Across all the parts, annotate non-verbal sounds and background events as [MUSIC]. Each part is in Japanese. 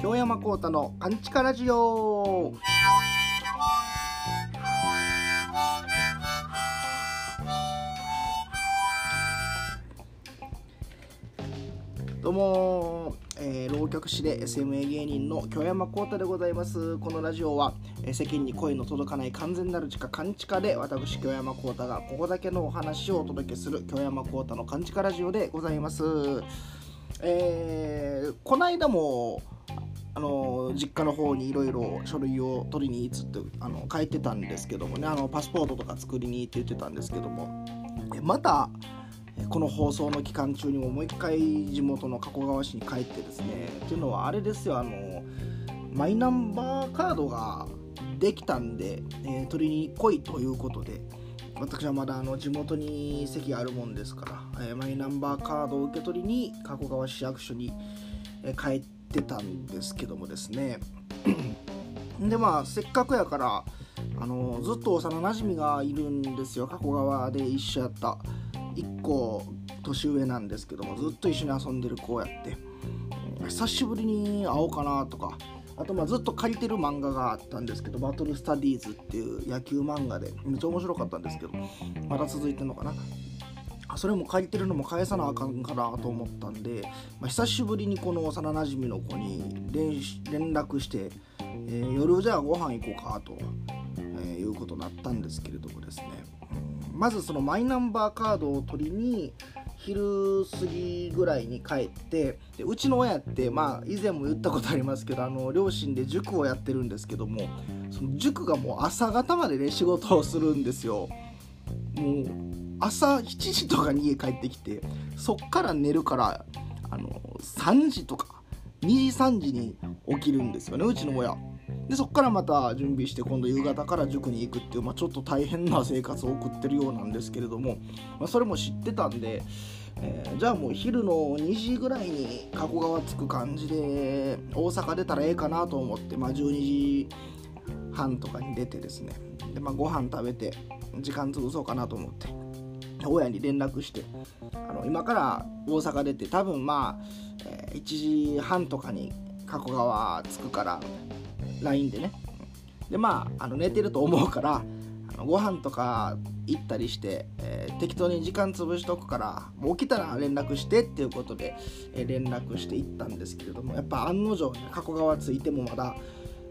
京山幸太のアンチカラジオ。どうも、えー浪曲師で SMA 芸人の京山幸太でございます。このラジオは、世間に声の届かない完全なる地下勘地下で私京山幸太がここだけのお話をお届けする京山幸太の勘地下ラジオでございます。えーこの間もあの実家の方にいろいろ書類を取りに行ってあの書いてたんですけどもねあのパスポートとか作りにって言ってたんですけどもえまたえこの放送の期間中にももう一回地元の加古川市に帰ってですねっていうのはあれですよあのマイナンバーカードができたんで、えー取りに来いということで私はまだあの地元に席があるもんですから、えーマイナンバーカードを受け取りに加古川市役所に、えー帰ってたんですけどもですね。[CLEARS THROAT] でまあせっかくやからあのずっと幼なじみがいるんですよ。加古川で一緒やった1個年上なんですけどもずっと一緒に遊んでる子やって。久しぶりに会おうかなとかあとまあずっと借りてる漫画があったんですけど「バトルスタディーズ」っていう野球漫画でめっちゃ面白かったんですけどまだ続いてるのかな？それも借りてるのも返さなあかんかなと思ったんで、まあ、久しぶりにこの幼なじみの子に連絡して、えー夜じゃあご飯行こうかと、えーいうことになったんですけれどもですね。まずそのマイナンバーカードを取りに昼過ぎぐらいに帰ってでうちの親ってまあ以前も言ったことありますけどあの両親で塾をやってるんですけどもその塾がもう朝方までね仕事をするんですよ。もう朝7時とかに家帰ってきてそっから寝るからあの3時とか2時3時に起きるんですよねうちの親でそっからまた準備して今度夕方から塾に行くっていう、まあ、ちょっと大変な生活を送ってるようなんですけれども、まあ、それも知ってたんで、えーじゃあもう昼の2時ぐらいに加古川着く感じで大阪出たらええかなと思って、まあ、12時半とかに出てですね。で、まあ、ご飯食べて時間潰そうかなと思って親に連絡してあの今から大阪出て多分まあ、えー1時半とかに加古川着くから LINE でね。でまああの寝てると思うからあのご飯とか行ったりして、えー適当に時間潰しとくからもう起きたら連絡してっていうことで、えー連絡して行ったんですけれどもやっぱ案の定ね加古川着いてもまだ、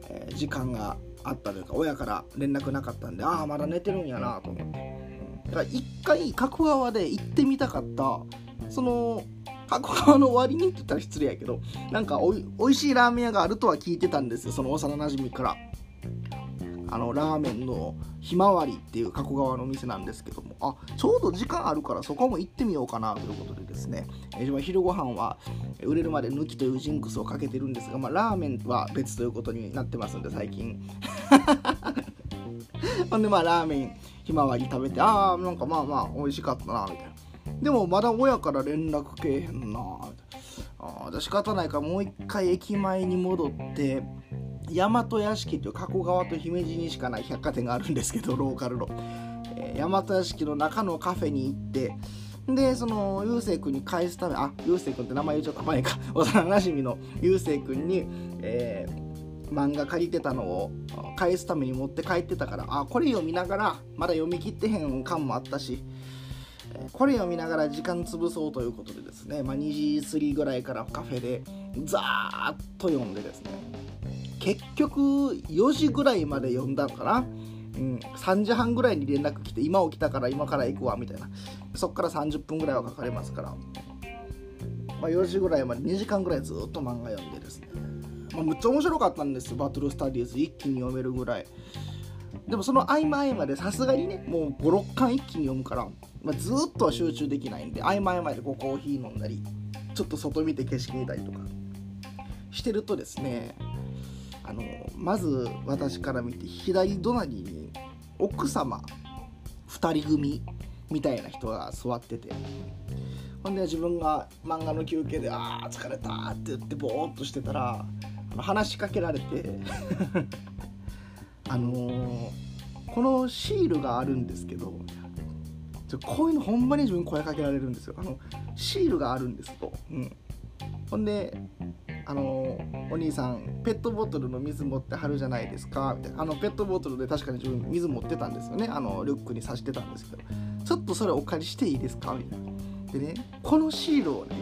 えー時間があったというか親から連絡なかったんでああまだ寝てるんやなと思って。だから一回加古川で行ってみたかったその加古川の終わりにって言ったら失礼やけどなんかおいしいラーメン屋があるとは聞いてたんですよその幼なじみから。あのラーメンのひまわりっていう加古川の店なんですけども。あちょうど時間あるからそこも行ってみようかなということでですね、えー昼ご飯は売れるまで抜きというジンクスをかけてるんですが、まあ、ラーメンは別ということになってますんで最近。[LAUGHS] ほんでまあラーメンひまわり食べてああなんかまあまあ美味しかったなみたいな。でもまだ親から連絡けえへんな。みたいなああ仕方ないからもう一回駅前に戻って大和屋敷という加古川と姫路にしかない百貨店があるんですけどローカルの、えー大和屋敷の中のカフェに行ってでそのゆうせい君に返すためあゆうせい君って名前言っちゃった。前か。[LAUGHS] 幼なじみのゆうせい君に、えー漫画借りてたのを返すために持って帰ってたからあこれ読みながらまだ読み切ってへん感もあったしこれ読みながら時間潰そうということでですね、まあ、2時過ぎぐらいからカフェでザーッと読んでですね。結局4時ぐらいまで読んだのかな、うん、3時半ぐらいに連絡来て今起きたから今から行くわみたいな。そっから30分ぐらいはかかりますから、まあ、4時ぐらいまで2時間ぐらいずっと漫画読んでですね、まあ、むっちゃ面白かったんですバトルスタディーズ一気に読めるぐらい。でもその合間合間でさすがにねもう56巻一気に読むから、まあ、ずっとは集中できないんで合間合間でこうコーヒー飲んだりちょっと外見て景色見たりとかしてるとですねあのまず私から見て左隣に奥様2人組みたいな人が座っててほんで自分が漫画の休憩で「あー疲れた」って言ってぼーっとしてたら話しかけられてあのーこのシールがあるんですけどちょこういうのほんまに自分声かけられるんですよ。あのシールがあるんですと、うん、ほんであのお兄さんペットボトルの水持ってはるじゃないですか。みたいな。あのペットボトルで確かに自分水持ってたんですよね。あのリュックに刺してたんですけど。ちょっとそれお借りしていいですか？みたいな。でねこのシールをね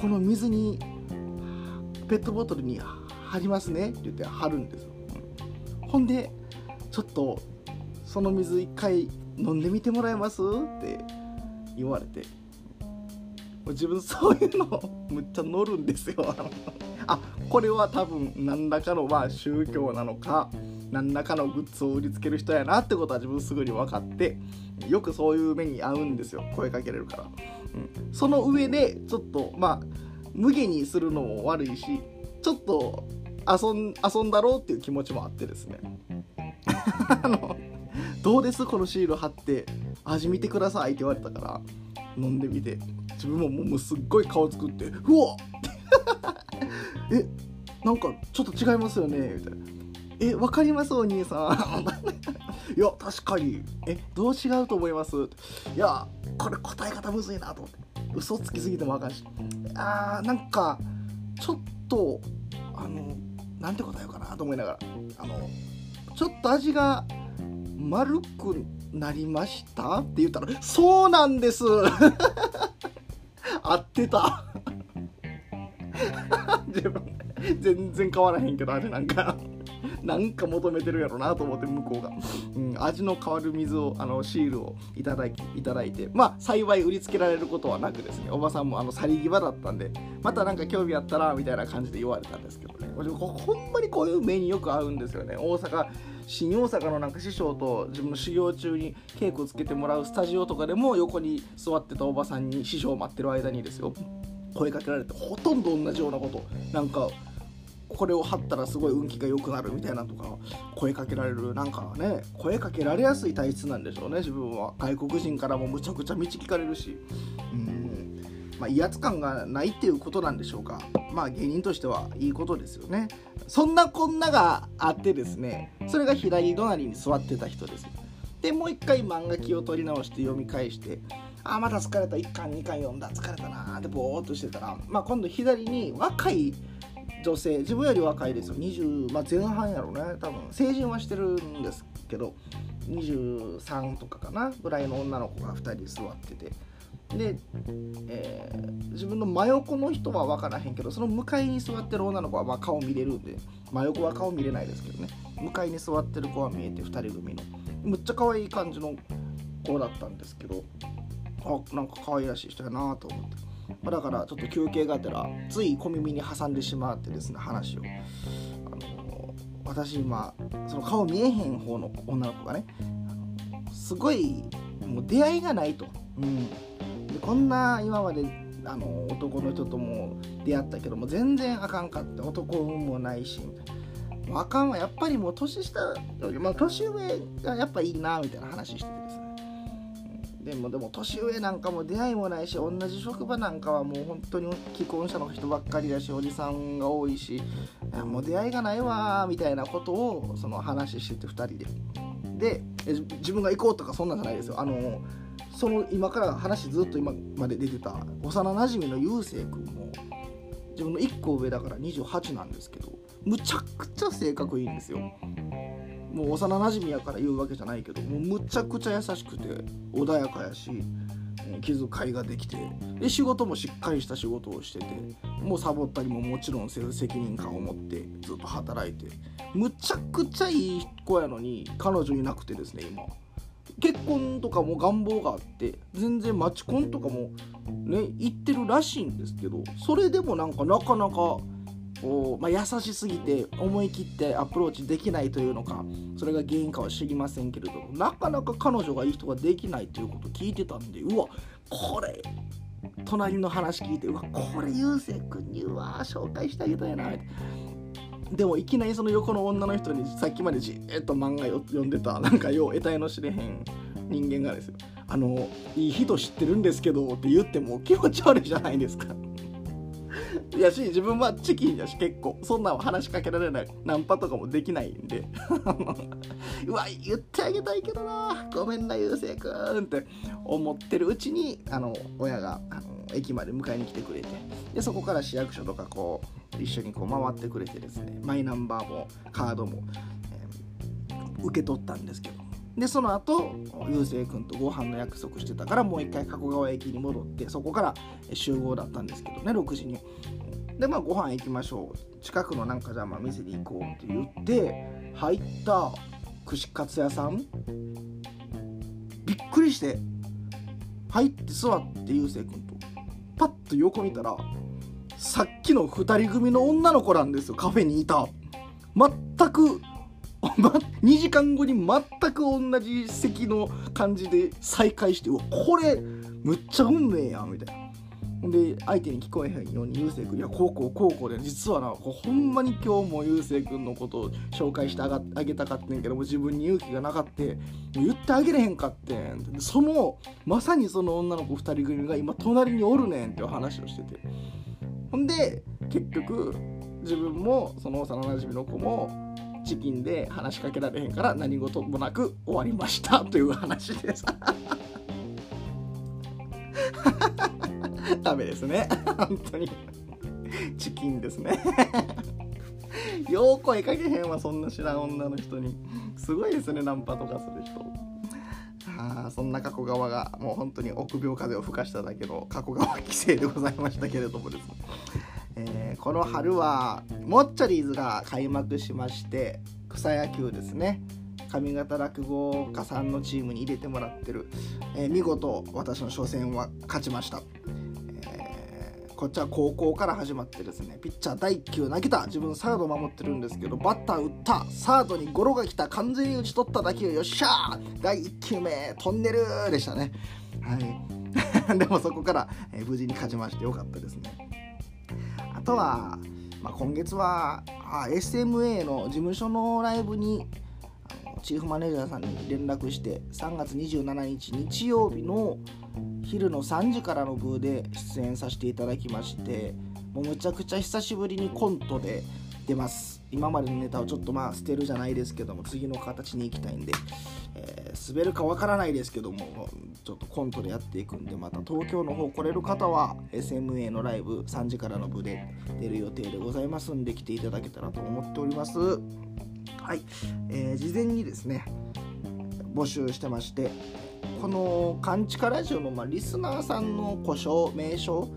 この水にペットボトルに貼りますね。って言って貼るんですよ、ほんでちょっとその水一回飲んでみてもらえます？って言われて。自分そういうのむっちゃ乗るんですよ。[LAUGHS] あこれは多分何らかのまあ宗教なのか何らかのグッズを売りつける人やなってことは自分すぐに分かってよくそういう目に遭うんですよ声かけれるから、うん、その上でちょっとまあ無下にするのも悪いしちょっと遊ん遊んだろうっていう気持ちもあってですね。あのどうです？このシール貼って味見てくださいって言われたから飲んでみて。自分ももうすっごい顔作ってうわ [LAUGHS] えなんかちょっと違いますよね？みたいな。え分かります？お兄さん。[LAUGHS] いや確かに。えどう違うと思います？いやこれ答え方むずいなと思って。嘘つきすぎてもあかんし。あーなんかちょっとあのなんて答えようかなと思いながら。あのちょっと味が丸くなりましたって言ったらそうなんです。[LAUGHS] 合ってた。[LAUGHS] 自分全然変わらへんけどあれなんか。[LAUGHS] なんか求めてるやろなと思って向こうが、うん、味の変わる水をあのシールをいただきいただいて。まあ幸い売りつけられることはなくですねおばさんもあの去り際だったんでまた何か興味あったらみたいな感じで言われたんですけどね。ほんまにこういう目によく合うんですよね。大阪新大阪のなんか師匠と自分の修行中に稽古つけてもらうスタジオとかでも横に座ってたおばさんに師匠を待ってる間にですよ声かけられてほとんど同じようなことなんかこれを貼ったらすごい運気が良くなるみたいなとか声かけられる。なんかね声かけられやすい体質なんでしょうね自分は。外国人からもむちゃくちゃ道聞かれるし。うん。まあ威圧感がないっていうことなんでしょうか。まあ芸人としてはいいことですよね。そんなこんながあってですねそれが左隣に座ってた人です。でもう一回漫画気を取り直して読み返してあまた疲れた。1巻2巻読んだ。疲れたなーってぼーっとしてたら、まあ、今度左に若い女性自分より若いですよ。20、まあ、前半やろうね。多分成人はしてるんですけど23とかかな。ぐらいの女の子が2人座ってて。で、えー、自分の真横の人は分からへんけどその向かいに座ってる女の子はま顔見れるんで真横は顔見れないですけどね。向かいに座ってる子は見えて2人組の。むっちゃ可愛い感じの子だったんですけどあなんか可愛らしい人やなと思って。ま、だからちょっと休憩がてらつい小耳に挟んでしまってですね話を。あの私今その顔見えへん方の女の子がねすごいもう出会いがないと、うん、でこんな今まであの男の人とも出会ったけども全然あかんかって男運もないしみたいな。あかんわ。やっぱりもう年下より、まあ、年上がやっぱいいなみたいな話してて。でもでも年上なんかも出会いもないし同じ職場なんかはもう本当に既婚者の人ばっかりだしおじさんが多いしもう出会いがないわみたいなことをその話してて2人で。で自分が行こうとかそんなんじゃないですよ。あのその今から話ずっと今まで出てた幼なじみのゆうせい君も自分の1個上だから28なんですけどむちゃくちゃ性格いいんですよ。もう幼なじみやから言うわけじゃないけどもうむちゃくちゃ優しくて穏やかやし気遣いができてで仕事もしっかりした仕事をしててもうサボったりももちろんせず責任感を持ってずっと働いてむちゃくちゃいい子やのに彼女いなくてですね今。結婚とかも願望があって全然マチコンとかもね行ってるらしいんですけどそれでもなんかなかなかこう、まあ、優しすぎて思い切ってアプローチできないというのかそれが原因かは知りませんけれどなかなか彼女がいい人ができないということを聞いてたんでうわこれ隣の話聞いてうわこれゆうせい君にうわ紹介してあげたいなって。でもいきなりその横の女の人にさっきまでじっと漫画読んでたなんかよう得体の知れへん人間がですよあのいい人知ってるんですけどって言っても気持ち悪いじゃないですか。やし自分はチキンやし結構そんなん話しかけられない。ナンパとかもできないんで。[LAUGHS] うわ言ってあげたいけどな。ごめんなゆうせいくんって。思ってるうちにあの親があの駅まで迎えに来てくれて。でそこから市役所とかこう一緒にこう回ってくれてですね。マイナンバーもカードも、えー、受け取ったんですけど。でその後ゆうせい君とご飯の約束してたからもう一回加古川駅に戻ってそこから集合だったんですけどね6時に。でまあご飯行きましょう。近くのなんかじゃあまあ店に行こうって言って入った串カツ屋さん。びっくりして入って座ってゆうせい君とパッと横見たらさっきの2人組の女の子なんですよ。カフェにいた。全く [LAUGHS] 2時間後に全く同じ席の感じで再会してうわこれむっちゃ運命やみたいな。で相手に聞こえへんようにゆうせい君いやこうこうこうこうで実はなほんまに今日もゆうせい君のことを紹介してあがあげたかってんけども自分に勇気がなかって言ってあげれへんかってん。そのまさにその女の子2人組が今隣におるねんっていう話をしてて。ほんで結局自分もその幼なじみの子もチキンで話しかけられへんから何事もなく終わりましたという話です。[LAUGHS] ダメですね。本当に。チキンですね。よう声かけへんわそんな知らん女の人に。すごいですねナンパとかする人。あそんな加古川が。もう本当に臆病風を吹かしただけの加古川規制でございましたけれどもですね。えー、この春はモッチャリーズが開幕しまして草野球ですね。上方落語家さんのチームに入れてもらってる、えー、見事私の初戦は勝ちました、こっちは高校から始まってですねピッチャー第1球投げた自分サード守ってるんですけどバッター打ったサードにゴロが来た完全に打ち取った打球よっしゃー第1球目トンネルでしたね。はい。[LAUGHS] でもそこから、えー、無事に勝ちましてよかったですね。あとは、まあ、今月はあ SMA の事務所のライブにチーフマネージャーさんに連絡して3月27日日曜日の昼の3時からの部で出演させていただきましてもうむちゃくちゃ久しぶりにコントで出ます。今までのネタをちょっとまあ捨てるじゃないですけども次の形に行きたいんで、えー、滑るかわからないですけどもちょっとコントでやっていくんでまた東京の方来れる方は SMA のライブ3時からの部で出る予定でございますんで来ていただけたらと思っております。はい、えー、事前にですね募集してましてこの「カンチカラジオ」の、まあ、リスナーさんの故障名称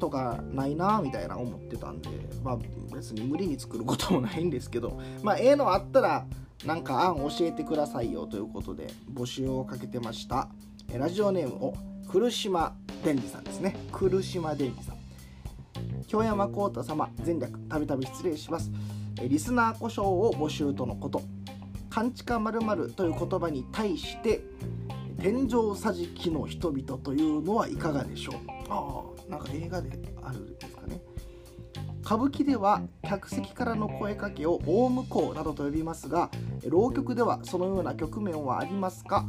とかないなみたいな思ってたんで、まあ、別に無理に作ることもないんですけど、まあ、ええのあったらなんか案教えてくださいよということで募集をかけてました。ラジオネームを来島伝次さんですね。来島伝次さん。京山幸太様前略たびたび失礼します。リスナー故障を募集とのこと「勘違まるという言葉に対して天井桟敷の人々というのはいかがでしょう？ああなんか映画であるんですかね。歌舞伎では客席からの声かけを大向こうなどと呼びますが浪曲ではそのような局面はありますか？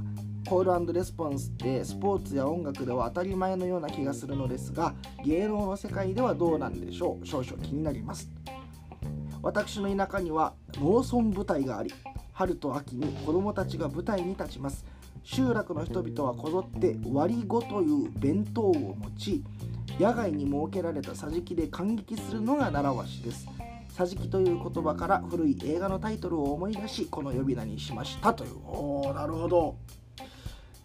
コールレスポンスってスポーツや音楽では当たり前のような気がするのですが芸能の世界ではどうなんでしょう？少々気になります。私の田舎には農村部隊があり春と秋に子供たちが舞台に立ちます。集落の人々はこぞって割り子という弁当を持ち野外に設けられた桟敷で感激するのが習わしです。桟敷という言葉から古い映画のタイトルを思い出しこの呼び名にしましたという。おーなるほど。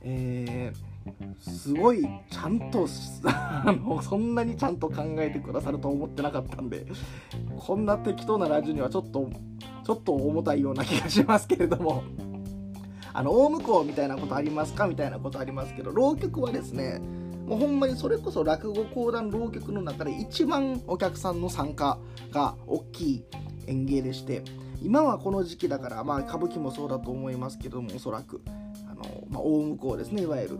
えー、すごいちゃんと [LAUGHS] あのそんなにちゃんと考えてくださると思ってなかったんでこんな適当なラジオにはちょっとちょっと重たいような気がしますけれども。あの大向こうみたいなことありますか？みたいなことありますけど浪曲はですねもうほんまにそれこそ落語講談浪曲の中で一番お客さんの参加が大きい演芸でして今はこの時期だからまあ歌舞伎もそうだと思いますけどもおそらくあの、まあ、大向こうですねいわゆる。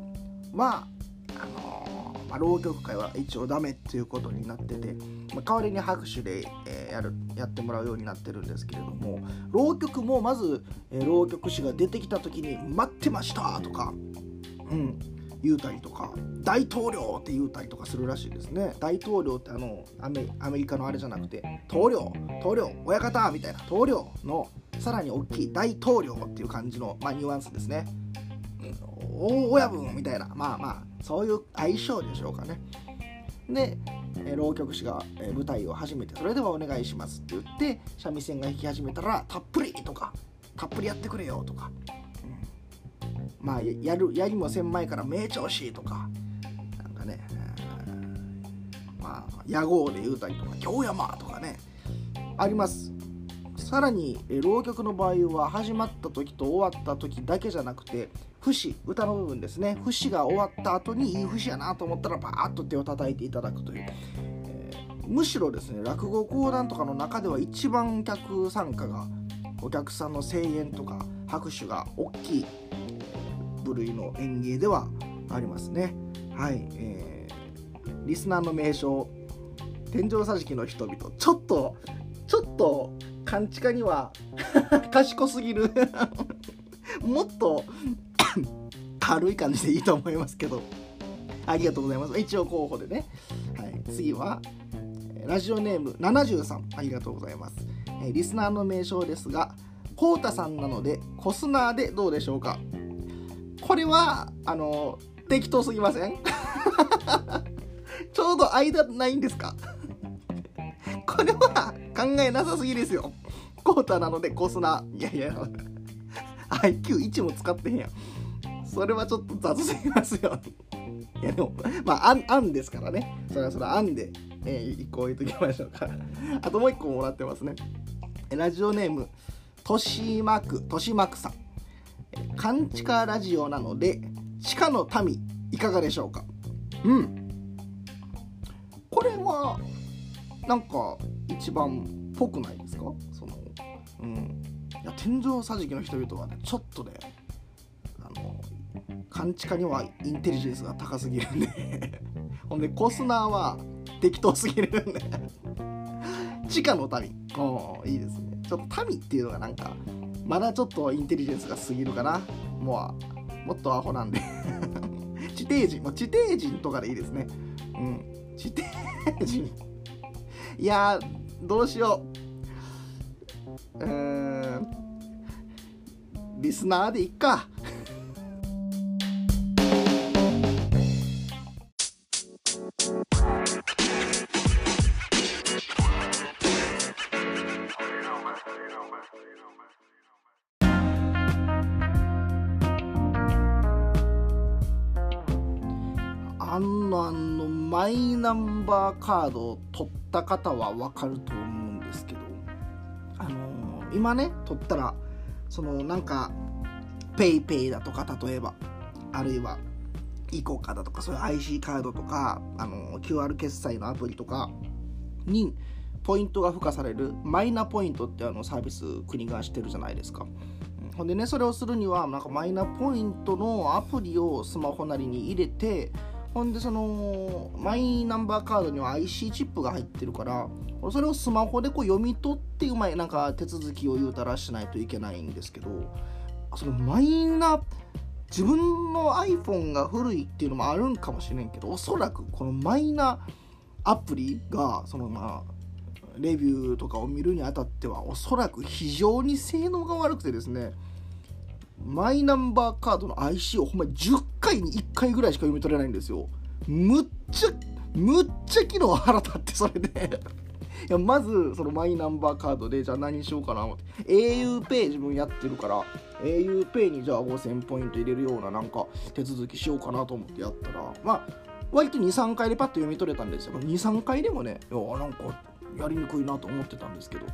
まああのまあ、浪曲界は一応ダメっていうことになってて、まあ、代わりに拍手で、えー、やるやってもらうようになってるんですけれども浪曲もまず、えー、浪曲師が出てきた時に「待ってました!」とか、うん、言うたりとか大統領って言うたりとかするらしいですね大統領ってあのアメリカのあれじゃなくて統領統領親方みたいな統領のさらに大きい大統領っていう感じの、まあ、ニュアンスですね、大親分みたいなまあまあそういう相性でしょうかね。で浪曲師が舞台を始めてそれではお願いしますって言って三味線が弾き始めたらたっぷりとかたっぷりやってくれよとか、うん、まあやるやりもせん前から名調子とか。なんかね、まあ屋号で言うたりとか京山とかねあります。さらに浪曲の場合は始まった時と終わった時だけじゃなくて節歌の部分ですね。節が終わった後にいい節やなと思ったらバーッと手を叩いていただくという、えー、むしろですね落語講談とかの中では一番客参加がお客さんの声援とか拍手が大きい部類の演芸ではありますね。はい、えー、リスナーの名称天井桟敷の人々ちょっとちょっと勘違いには [LAUGHS] 賢すぎる。[LAUGHS] もっと軽い感じでいいと思いますけど。ありがとうございます。一応候補でね、はい、次はラジオネーム73ありがとうございます。えリスナーの名称ですがコウタさんなのでコスナーでどうでしょうか？これはあの適当すぎません？[LAUGHS] ちょうど間ないんですか？これは考えなさすぎですよ。コータなのでコスナー。いやいや。IQ1 も使ってへんや。んそれはちょっと雑すぎますよ。[LAUGHS] いやでもまあ案案ですからね。それはそれは案で、えー、1個置いときましょうか。[LAUGHS] あともう1個もらってますね。ラジオネーム豊島区豊島区さん。勘地下ラジオなので地下の民いかがでしょうか？うん。これはなんか一番っぽくないですか？そのうん。いや天井桟敷の人々はねちょっとね勘地下にはインテリジェンスが高すぎるんで。[LAUGHS] ほんでコスナーは適当すぎるんで。地下の民。おいいですね。ちょっと民っていうのがなんかまだちょっとインテリジェンスが過ぎるかな。もうもっとアホなんで。[LAUGHS] 地底人。も地底人とかでいいですね。うん。地底人。いやどうしよう。うーん。リスナーでいっか。アンのあのマイナンバーカードを取った方は分かると思うんですけど、あのー、今ね取ったらそのなんか PayPay だとか例えばあるいはイコカだとかそういう IC カードとか、あのー、QR 決済のアプリとかにポイントが付加されるマイナポイントってあのサービス国がしてるじゃないですか。ほんでねそれをするにはなんかマイナポイントのアプリをスマホなりに入れてほんでそのマイナンバーカードには IC チップが入ってるからそれをスマホでこう読み取ってうまいなんか手続きを言うたらしないといけないんですけどそのマイナ自分の iPhone が古いっていうのもあるんかもしれんけどおそらくこのマイナアプリがそのまあレビューとかを見るにあたってはおそらく非常に性能が悪くてですねマイナンバーカードの IC をほんま10回に1回ぐらいしか読み取れないんですよ。むっちゃ、むっちゃ機能腹立ってそれで。[LAUGHS] いやまずそのマイナンバーカードでじゃあ何しようかな思って。auPay 自分やってるから auPay にじゃあ5000ポイント入れるようななんか手続きしようかなと思ってやったらまあ割と23回でパッと読み取れたんですよ。23回でもねいやなんかやりにくいなと思ってたんですけど。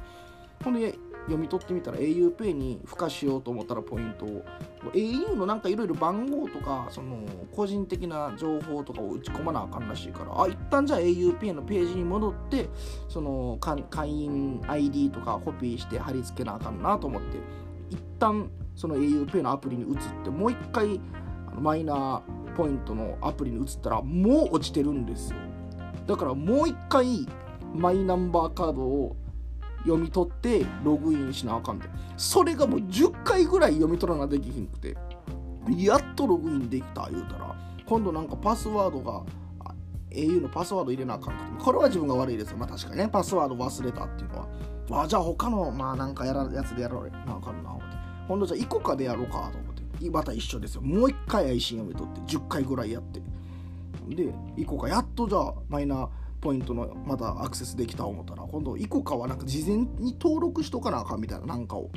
ほんで読み取ってみたら auPay に付加しようと思ったらポイントを。au のなんかいろいろ番号とかその個人的な情報とかを打ち込まなあかんらしいから。あ一旦じゃあ auPay のページに戻ってその会員 ID とかコピーして貼り付けなあかんなと思って。一旦その auPay のアプリに移ってもう一回マイナーポイントのアプリに移ったらもう落ちてるんですよ。だからもう一回マイナンバーカードを読み取ってログインしなあかんで。それがもう10回ぐらい読み取らなできひんくてやっとログインできた言うたら。今度なんかパスワードが au のパスワード入れなあかんくて。これは自分が悪いですよ。まあ確かにね。パスワード忘れたっていうのは。あじゃあ他のまあなんかやらやつでやらなあかんな思って。今度じゃあイコカでやろうかと思って。また一緒ですよ。もう一回配信読み取って10回ぐらいやって。でイコカやっとじゃあマイナーポイントのまたアクセスできた思ったら今度イコカはなんか事前に登録しとかなあかんみたいななんかを。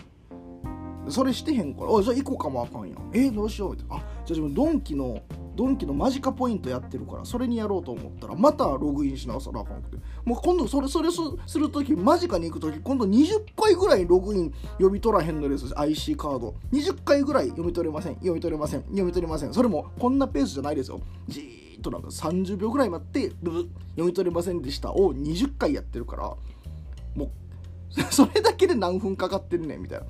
それしてへんから。おいじゃあイコカもあかんやん。えー、どうしようみたいなあじゃあ自分ドンキのドンキのマジカポイントやってるからそれにやろうと思ったらまたログインし直さなあかんくて。もう今度それそれすする時マジカに行く時今度20回ぐらいログイン読み取らへんのです。IC カード。20回ぐらい読み取れません。読み取れません。読み取れません。それもこんなペースじゃないですよ。じーっとなんか30秒ぐらい待ってブブ読み取れませんでした。を20回やってるからもう [LAUGHS] それだけで何分かかってるねみたいな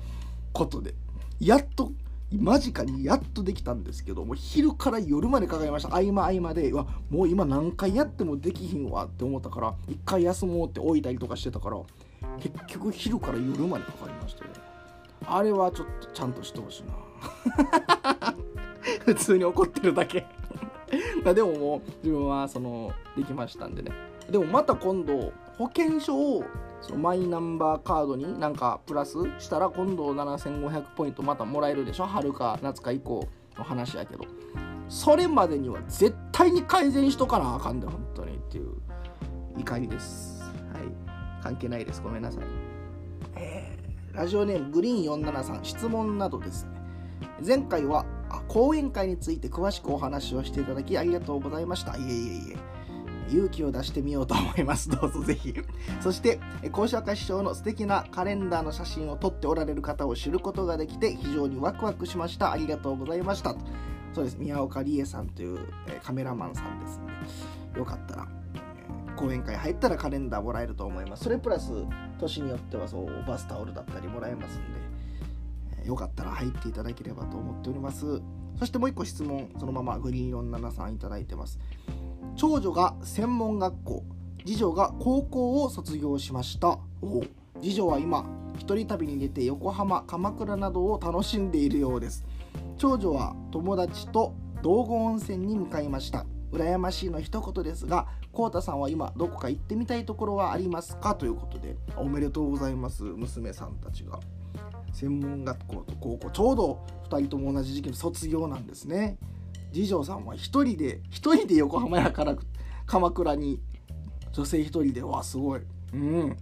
ことで。やっと間近にやっとできたんですけどもう昼から夜までかかりました。合間合間でわもう今何回やってもできひんわって思ったから一回休もうって置いたりとかしてたから結局昼から夜までかかりましたよ。あれはちょっとちゃんとしてほしいな。[LAUGHS] 普通に怒ってるだけ。[LAUGHS] まあでももう自分はそのできましたんでね。でもまた今度保険証をそのマイナンバーカードになんかプラスしたら今度7500ポイントまたもらえるでしょ？春か夏か以降の話やけど。それまでには絶対に改善しとかなあかんで本当にっていう怒りです。はい。関係ないです。ごめんなさい。えー、ラジオネームグリーン473質問などですね。前回は講演会について詳しくお話をしていただきありがとうございましたいえいえいえ勇気を出してみようと思います。[LAUGHS] どうぞぜひ。そして、講師若師匠の素敵なカレンダーの写真を撮っておられる方を知ることができて非常にワクワクしました。ありがとうございました。そうです。宮岡理恵さんというカメラマンさんですね。よかったら、講演会入ったらカレンダーもらえると思います。それプラス、年によってはそうバスタオルだったりもらえますんで、よかったら入っていただければと思っております。そしてもう一個質問、そのままグリーン473いただいてます。長女が専門学校。次女が高校を卒業しました。次女は今一人旅に出て横浜鎌倉などを楽しんでいるようです。長女は友達と道後温泉に向かいました。羨ましいの一言ですがこうたさんは今どこか行ってみたいところはありますか？ということでおめでとうございます娘さんたちが。専門学校と高校ちょうど2人とも同じ時期の卒業なんですね。次女さんは一人で一人で横浜やから鎌倉に女性一人でわすごい。うん。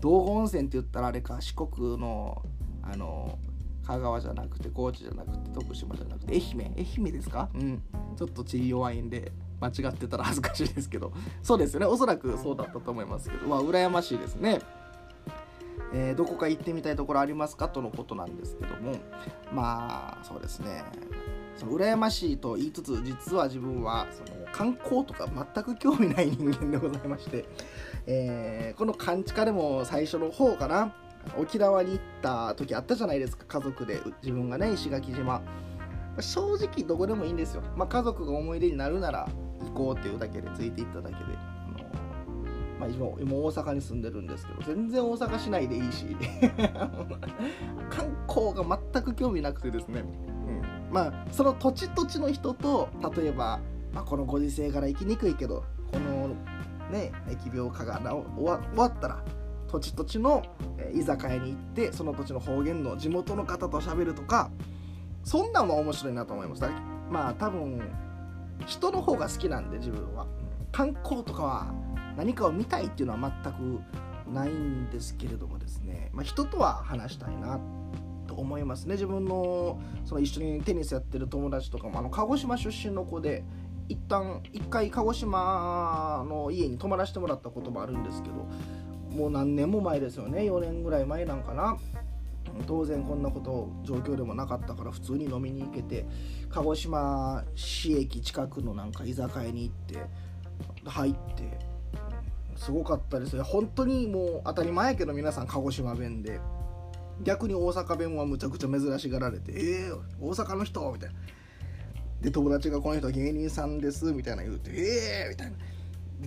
道後温泉って言ったらあれか四国のあの香川じゃなくて高知じゃなくて徳島じゃなくて愛媛。愛媛ですか？うん。ちょっと地理弱いんで間違ってたら恥ずかしいですけど。そうですよね。おそらくそうだったと思いますけど。まあ羨ましいですね。えー、どこか行ってみたいところありますかとのことなんですけどもまあそうですね。その羨ましいと言いつつ実は自分はその観光とか全く興味ない人間でございまして、えー、この勘地下でも最初の方かな。沖縄に行った時あったじゃないですか。家族で自分がね石垣島。正直どこでもいいんですよ、まあ、家族が思い出になるなら行こうっていうだけでついていっただけで。まあ、今今大阪に住んでるんですけど全然大阪市内でいいし。[LAUGHS] 観光が全く興味なくてですね。まあその土地土地の人と例えば、まあ、このご時世から生きにくいけどこのね疫病化が終わ終わったら土地土地の居酒屋に行ってその土地の方言の地元の方と喋るとかそんなんは面白いなと思います。まあ多分人の方が好きなんで自分は。観光とかは何かを見たいっていうのは全くないんですけれどもですね、まあ、人とは話したいなと思いますね。自分のその一緒にテニスやってる友達とかもあの鹿児島出身の子で一旦一回鹿児島の家に泊まらせてもらったこともあるんですけどもう何年も前ですよね。4年ぐらい前なんかな。当然こんなこと状況でもなかったから普通に飲みに行けて鹿児島市駅近くのなんか居酒屋に行って入ってすごかったですね本当にもう当たり前やけど皆さん鹿児島弁で逆に大阪弁はむちゃくちゃ珍しがられて「えー、大阪の人?」みたいな。で友達が「この人芸人さんです」みたいな言うて「ええー!」みたいな。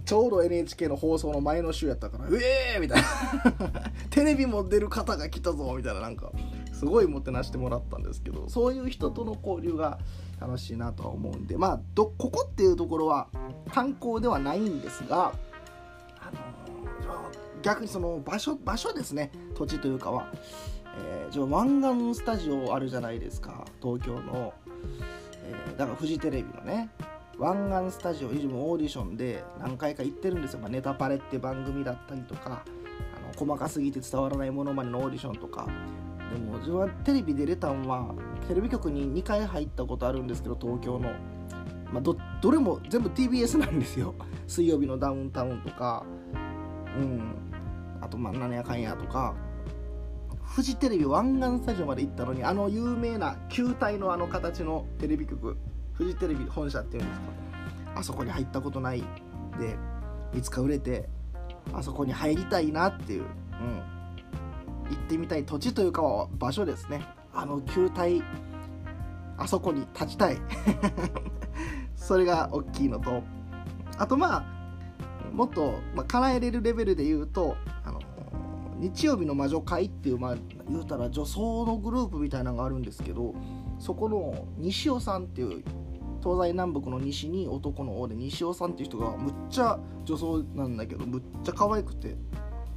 ちょうど NHK の放送の前の週やったから「ええー!」みたいな [LAUGHS] テレビも出る方が来たぞみたいななんかすごいもてなしてもらったんですけどそういう人との交流が楽しいなとは思うんでまあどここっていうところは観光ではないんですが、あの逆にその場所場所ですね。土地というかは、えー、湾岸スタジオあるじゃないですか。東京の、えー、だからフジテレビのね。湾岸スタジオ以上もオーディションで何回か行ってるんですよ、まあ、ネタパレって番組だったりとかあの細かすぎて伝わらないものまでのオーディションとか。でも自分はテレビ出れたんはテレビ局に2回入ったことあるんですけど東京の、まあ、どどれも全部 TBS なんですよ。[LAUGHS] 水曜日のダウンタウンとか。うん。あとまあ何やかんやとか。フジテレビ湾岸スタジオまで行ったのにあの有名な球体のあの形のテレビ局。フジテレビ本社っていうんですか。あそこに入ったことないでいつか売れてあそこに入りたいなっていう、うん、行ってみたい土地というか場所ですね。あの球体あそこに立ちたい。[LAUGHS] それが大きいのと。あとまあもっと、まあ、叶えれるレベルで言うとあの日曜日の魔女会っていうまあ言うたら女装のグループみたいなのがあるんですけどそこの西尾さんっていう東西南北の西に男の王で西尾さんっていう人がむっちゃ女装なんだけどむっちゃ可愛くて。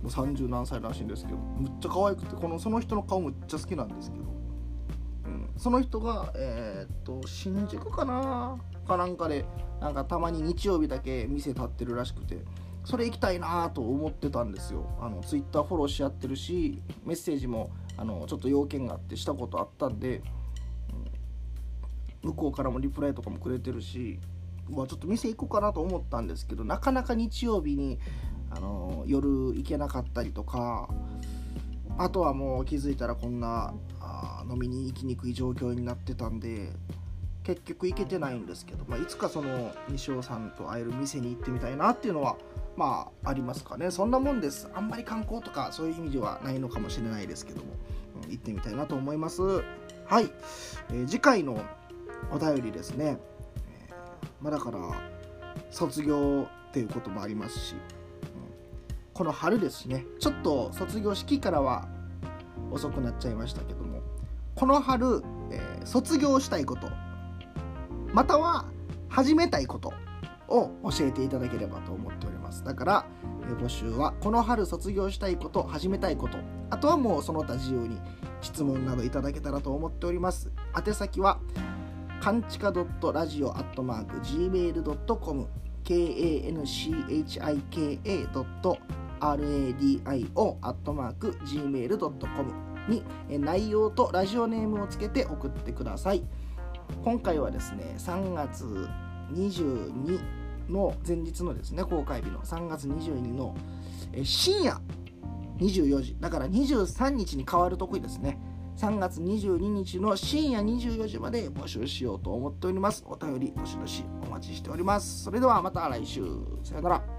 う30何歳らしいんですけどむっちゃ可愛くてこのその人の顔むっちゃ好きなんですけど、うん、その人がえー、っと新宿かな？かなんかでなんかたまに日曜日だけ店立ってるらしくてそれ行きたいなと思ってたんですよ。あのツイッターフォローし合ってるしメッセージもあのちょっと要件があってしたことあったんで、うん、向こうからもリプライとかもくれてるしまあ、ちょっと店行こうかなと思ったんですけどなかなか日曜日にあの夜行けなかったりとかあとはもう気づいたらこんなあ飲みに行きにくい状況になってたんで結局行けてないんですけど、まあ、いつかその西尾さんと会える店に行ってみたいなっていうのはまあありますかね。そんなもんです。あんまり観光とかそういう意味ではないのかもしれないですけども、うん、行ってみたいなと思います。はい、えー、次回のお便りですね、えー、まあ、だから卒業っていうこともありますしこの春ですしね。ちょっと卒業式からは遅くなっちゃいましたけども。この春、えー、卒業したいこと。または始めたいこと。を教えていただければと思っております。だから、えー、募集はこの春卒業したいこと始めたいこと。あとはもうその他自由に質問などいただけたらと思っております。宛先はかんちか .radio.gmail.com kanchika.radio radio.gmail.com に内容とラジオネームをつけて送ってください。今回はですね3月22の前日のですね公開日の3月22の深夜24時。だから23日に変わるとこですね。3月22日の深夜24時まで募集しようと思っております。お便りどしどしお待ちしております。それではまた来週。さよなら。